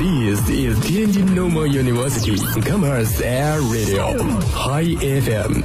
This is Tianjin Normal University Commerce Air Radio High FM。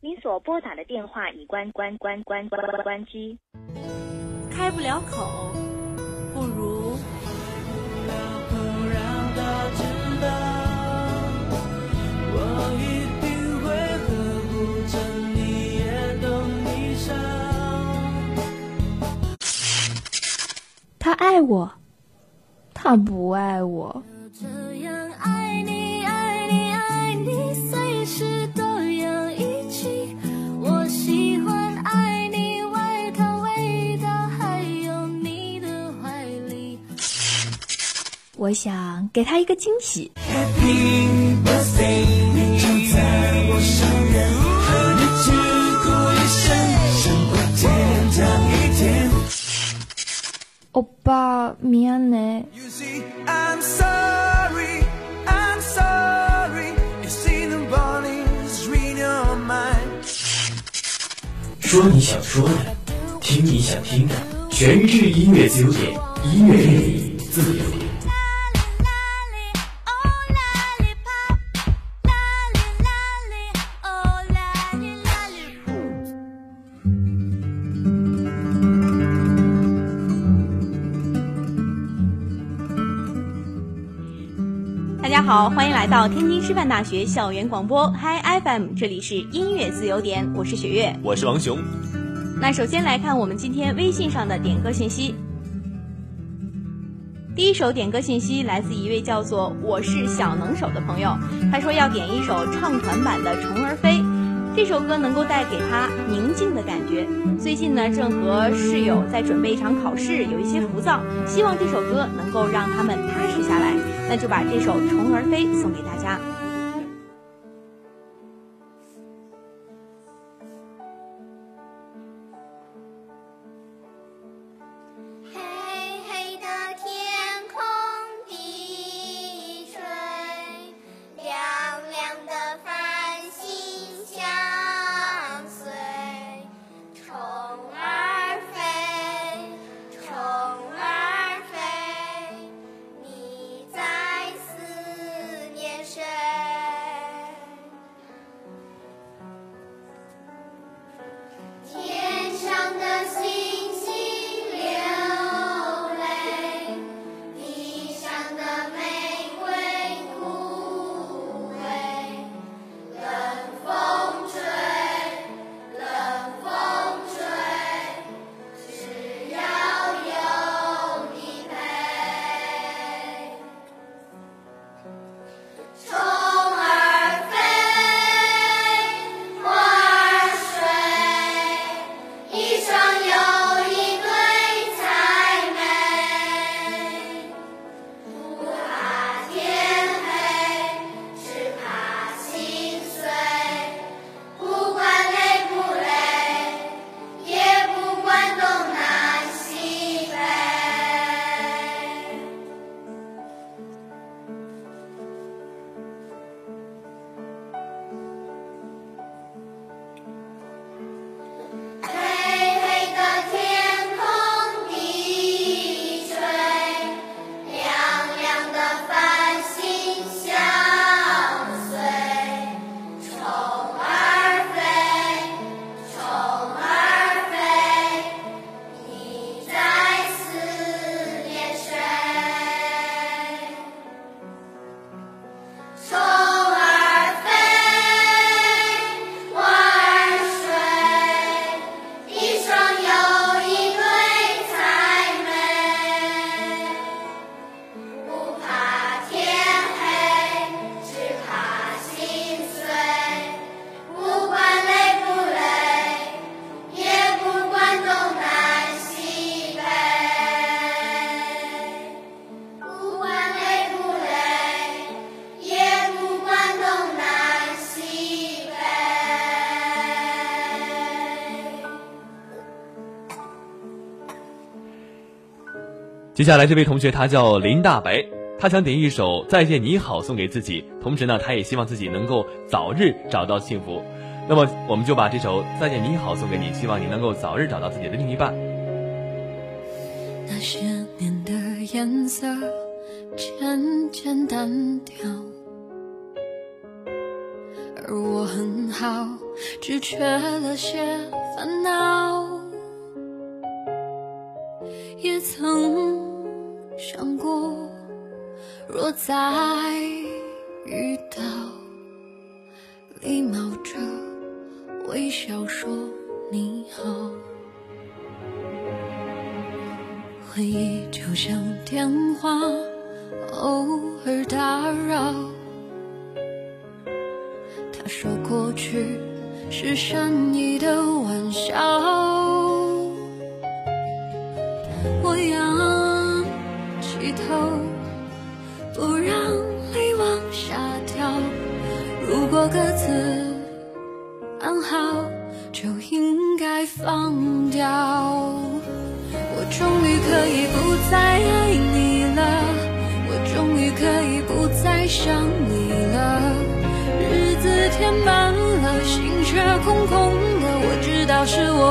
您所拨打的电话已关关关关关关机。开不了口，爱我，他不爱我。这样爱你，爱你，爱你，随时都要一起。我喜欢爱你外套味道，还有你的怀里。我想给他一个惊喜。The bodies read your mind. 说你想说的，听你想听的，全日制音乐自由点，音乐恋你自由点。好，欢迎来到天津师范大学校园广播 Hi FM，这里是音乐自由点，我是雪月。我是王雄。那首先来看我们今天微信上的点歌信息。第一首点歌信息来自一位叫做我是小能手的朋友，他说要点一首唱团版的《虫儿飞》，这首歌能够带给他宁静的感觉。最近呢，正和室友在准备一场考试，有一些浮躁，希望这首歌能够让他们。那就把这首《虫儿飞》送给大家。接下来这位同学他叫林大白，他想点一首《再见你好》送给自己，同时呢，他也希望自己能够早日找到幸福。那么，我们就把这首《再见你好》送给你，希望你能够早日找到自己的另一半。那些年的颜色渐渐淡掉，而我很好，只缺了些烦恼。也曾想过，若再遇到，礼貌着微笑说你好。回忆就像电话，偶尔打扰。他说过去是善意的玩笑，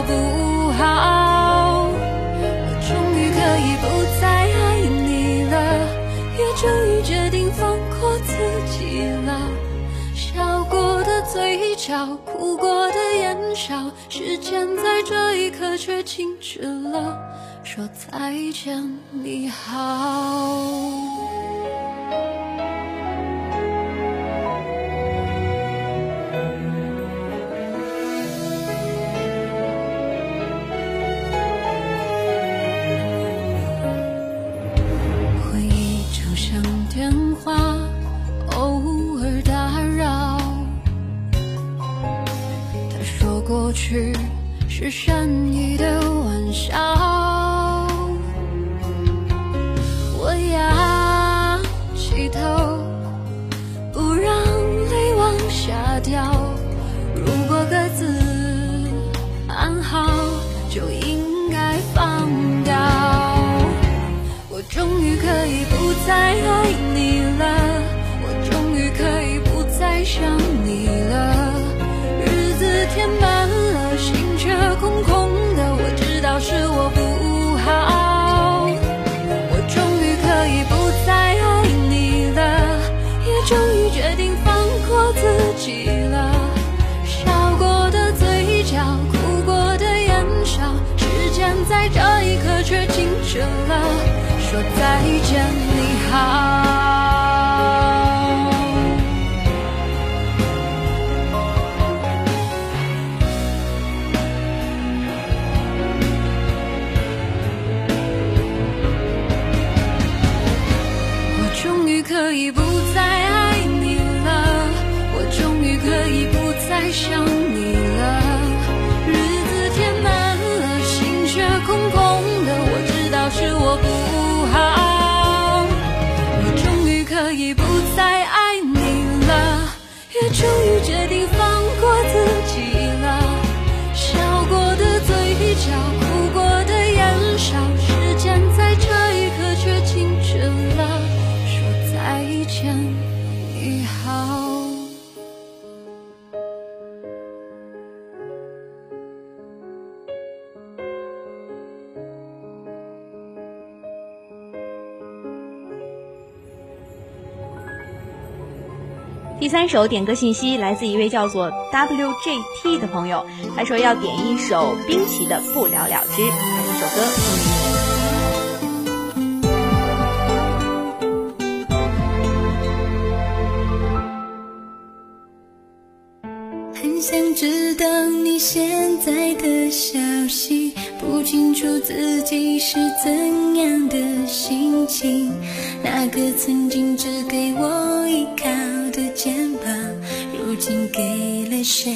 不好。我终于可以不再爱你了，也终于决定放过自己了。笑过的嘴角，哭过的眼角，时间在这一刻却静止了。说再见，你好。是善意的玩笑。我仰起头，不让泪往下掉。如果各自安好，就应该放掉。我终于可以不再爱你了，我终于可以不再想着了。说再见，你好。我终于可以不终三首点歌信息来自一位叫做 WJT 的朋友，他说要点一首冰淇的《不了了之》，把这首歌送给你。很想知道你现在的消息，不清楚自己是怎样的心情。那个曾经只给我依靠的肩膀，如今给了谁？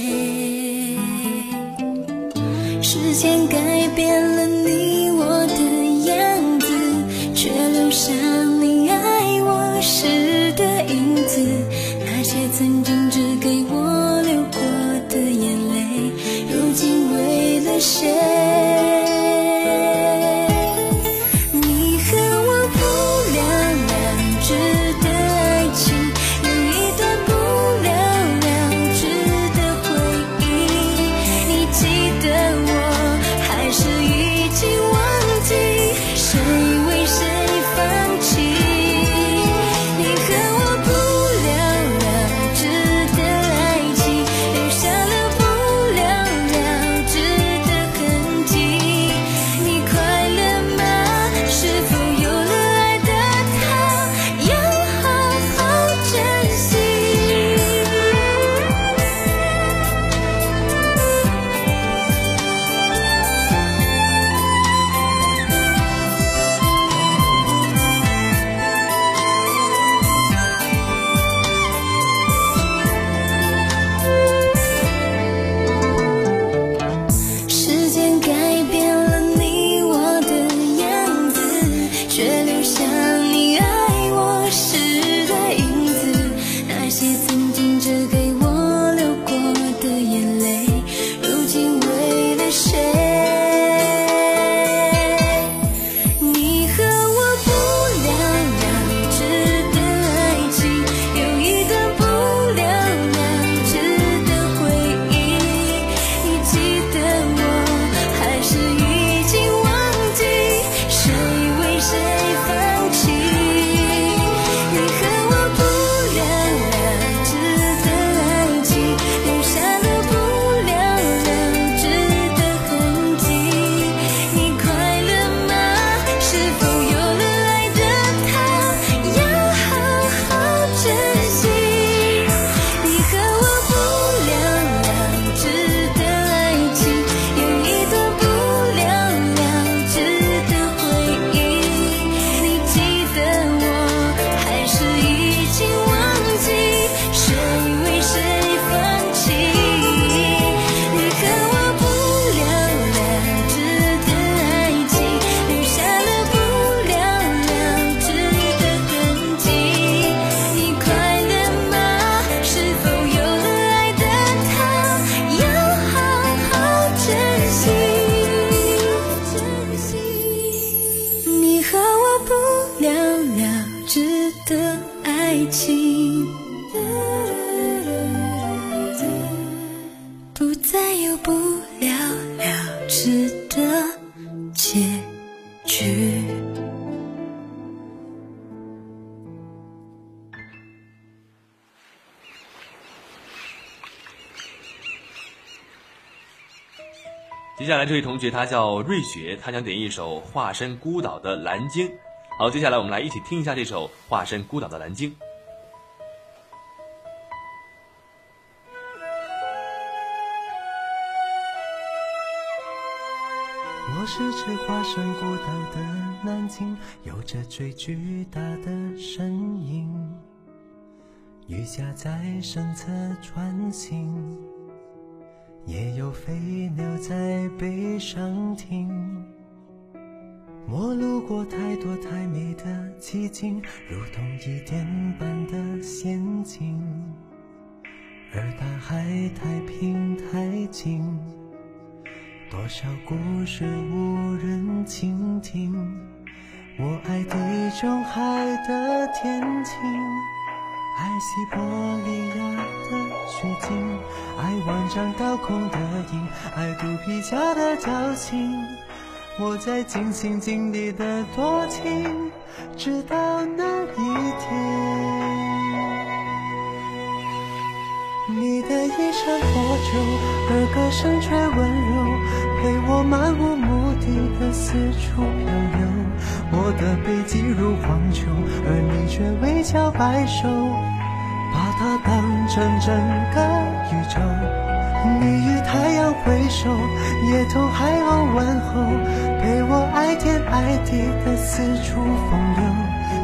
时间改变了不再有不了了之的结局。接下来这位同学他叫瑞雪，他想点一首《化身孤岛的蓝鲸》。好，接下来我们来一起听一下这首《化身孤岛的蓝鲸》。是只化身孤岛的南京，有着最巨大的身影。雨下在身侧穿行，也有飞鸟在背上停。我路过太多太美的奇景，如同一点般的仙境，而大海太平太静。多少故事无人倾听，我爱地中海的天晴，爱西伯利亚的雪景，爱万丈高空的鹰，爱肚皮下的侥幸。我在尽心尽力的多情，直到那一天。你的衣衫破旧，而歌声却温柔，陪我漫无目的的四处漂流。我的背脊如荒丘，而你却微笑摆首，把它当成整个宇宙。你与太阳挥手，也同海鸥问候，陪我爱天爱地的四处风流。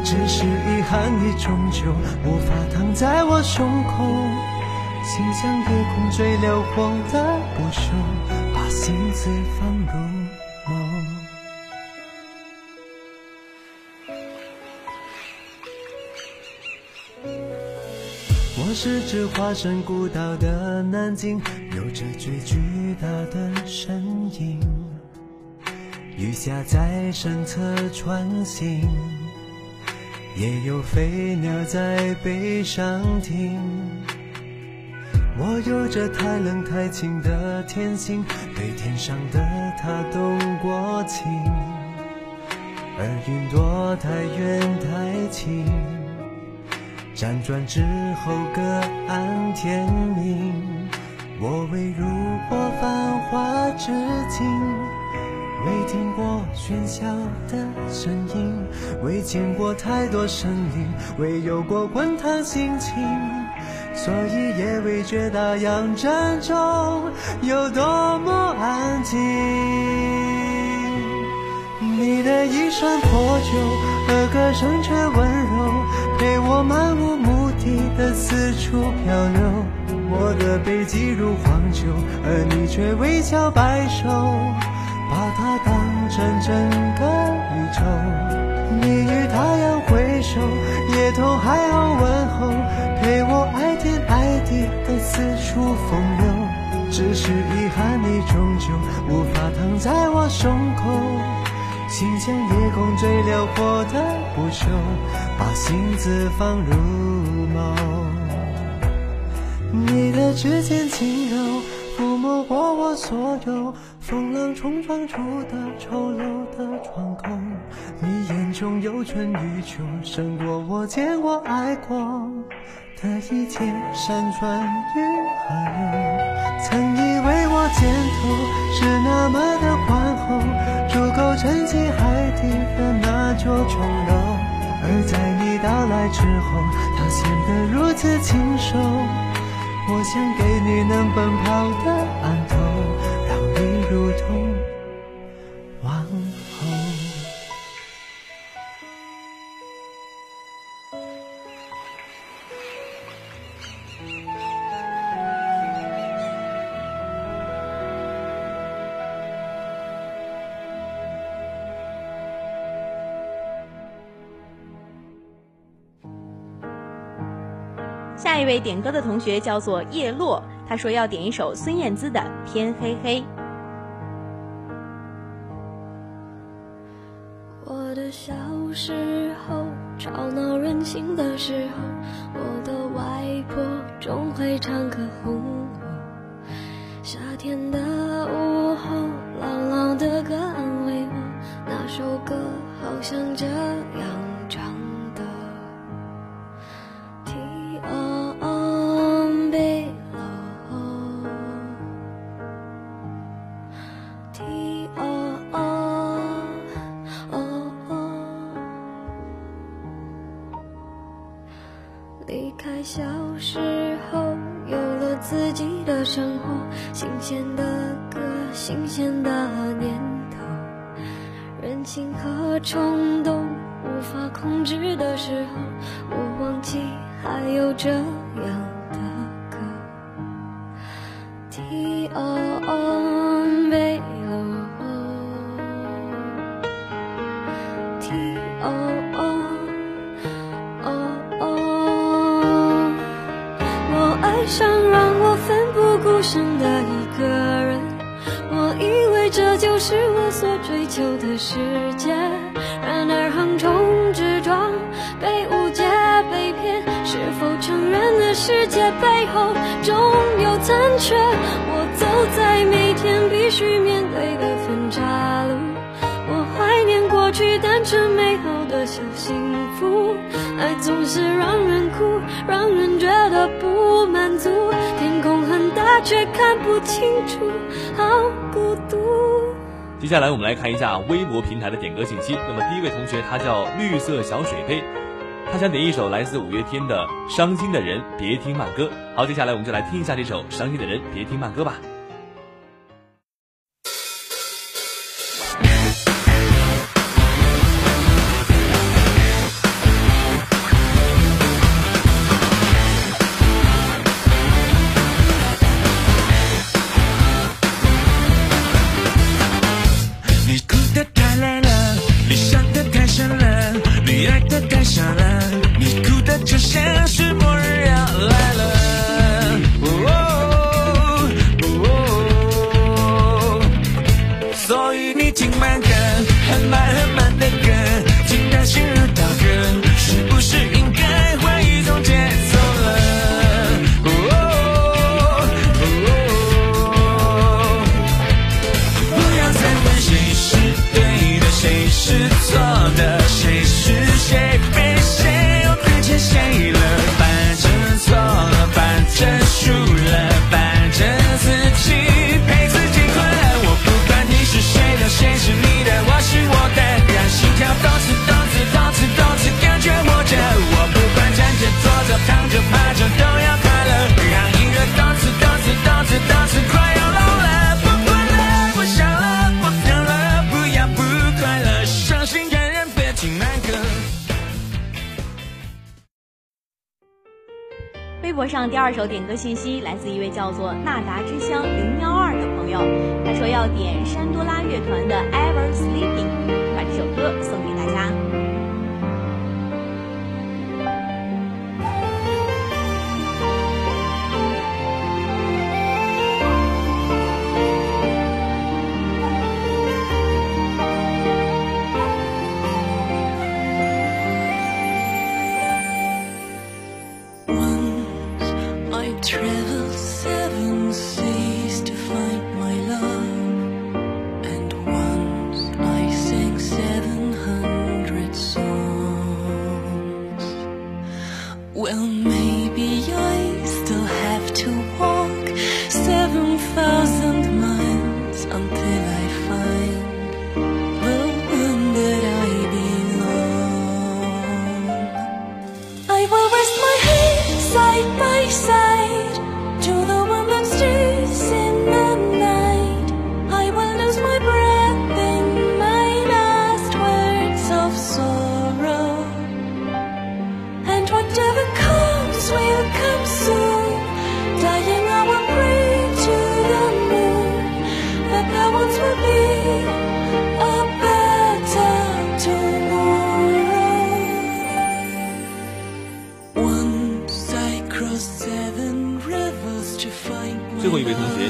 只是遗憾，你终究无法躺在我胸口。心像夜空最辽阔的不朽，把心思放入梦。我是只化身孤岛的南京，有着最巨大的身影。雨下在身侧穿行，也有飞鸟在背上停。我有着太冷太清的天性，对天上的他动过情，而云朵太远太轻，辗转之后各安天命。我未入过繁华之境，未听过喧嚣的声音，未见过太多生灵，未有过滚烫心情。所以也未觉大洋正中有多么安静。你的衣衫破旧，而歌声却温柔，陪我漫无目的的四处漂流。我的背脊如荒丘，而你却微笑摆首，把它当成整个宇宙。你与太阳挥手，街头还好四处风流。只是遗憾，你终究无法躺在我胸口。心像夜空最辽阔的不朽，把心字放入眸。你的指尖轻柔，抚摸过我所有风浪冲撞出的丑陋的疮口。你眼中有春与秋，胜过我见过爱过的一切山川与河流。曾以为我肩头是那么的宽厚，足够撑起海底的那座琼楼。而在你到来之后，它显得如此清瘦。我想给你能奔跑的岸头，位点歌的同学叫做叶落，他说要点一首孙燕姿的《天黑黑》。我的小时候，吵闹任性的时候，我的外婆总会唱歌哄我。夏天的午后，朗朗的歌安慰我，那首歌好像这上让我奋不顾身的一个人，我以为这就是我所追求的世界。然而横冲直撞，被误解、被骗，是否承认了世界背后总有残缺？我走在每天必须面对的分岔路，我怀念过去单纯美好的小幸福。爱总是让人哭，让人觉得足。天空很大，却看不清楚，好孤独。接下来我们来看一下微博平台的点歌信息。那么第一位同学他叫绿色小水杯，他想点一首来自五月天的《伤心的人别听慢歌》。好，接下来我们就来听一下这首《伤心的人别听慢歌》吧。的，谁是谁？被谁。又亏欠谁。了？反正错了，反正输了，反正自己陪自己快乐。我不管你是谁。的，谁。是你的，我是我的，让心跳动次动次动次动次，感觉活着。我不管站着、坐着、躺着、趴着，都上第二首点歌信息来自一位叫做纳达之乡零幺二的朋友，他说要点山多拉乐团的《Ever Sleeping》，把这首歌送给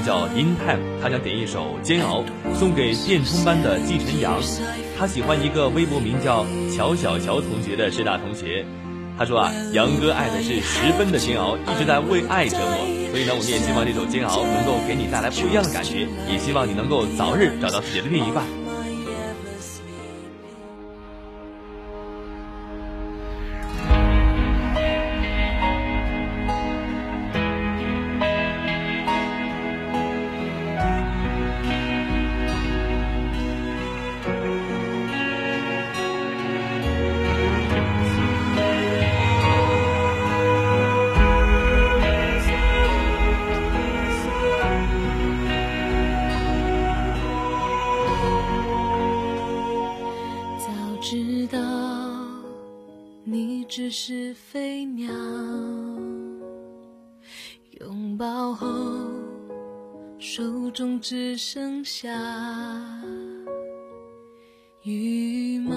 叫 In Time，他想点一首《煎熬》，送给电通班的季晨阳。他喜欢一个微博名叫乔小乔同学的师大同学。他说啊，杨哥爱的是十分的煎熬，一直在为爱折磨。所以呢，我们也希望这首《煎熬》能够给你带来不一样的感觉，也希望你能够早日找到自己的另一半。只剩下羽毛。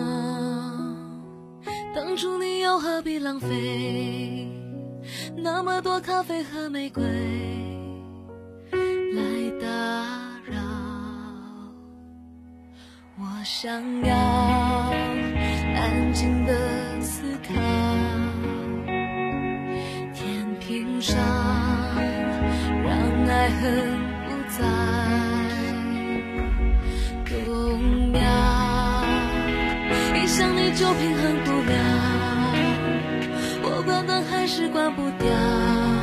当初你又何必浪费那么多咖啡和玫瑰来打扰？我想要安静的思考，天平上让爱很不在，就平衡不了，我关灯还是关不掉。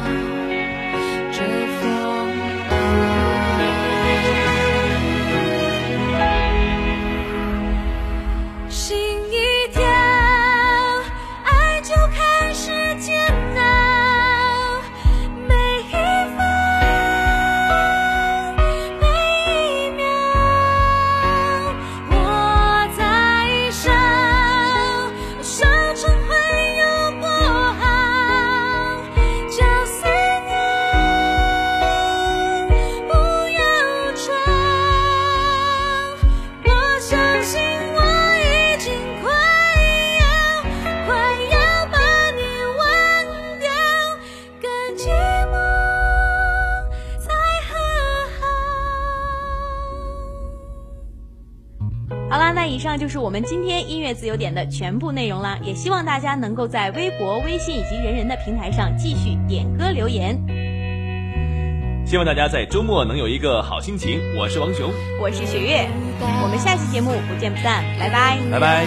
们今天音乐自由点的全部内容啦。也希望大家能够在微博、微信以及人人的平台上继续点歌留言。希望大家在周末能有一个好心情。我是王雄，我是雪月，我们下期节目不见不散，拜拜，拜拜。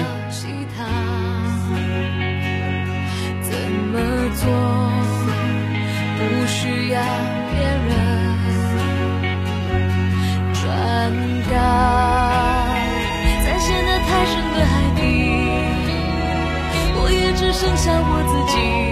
怎么做不需要别人我自己。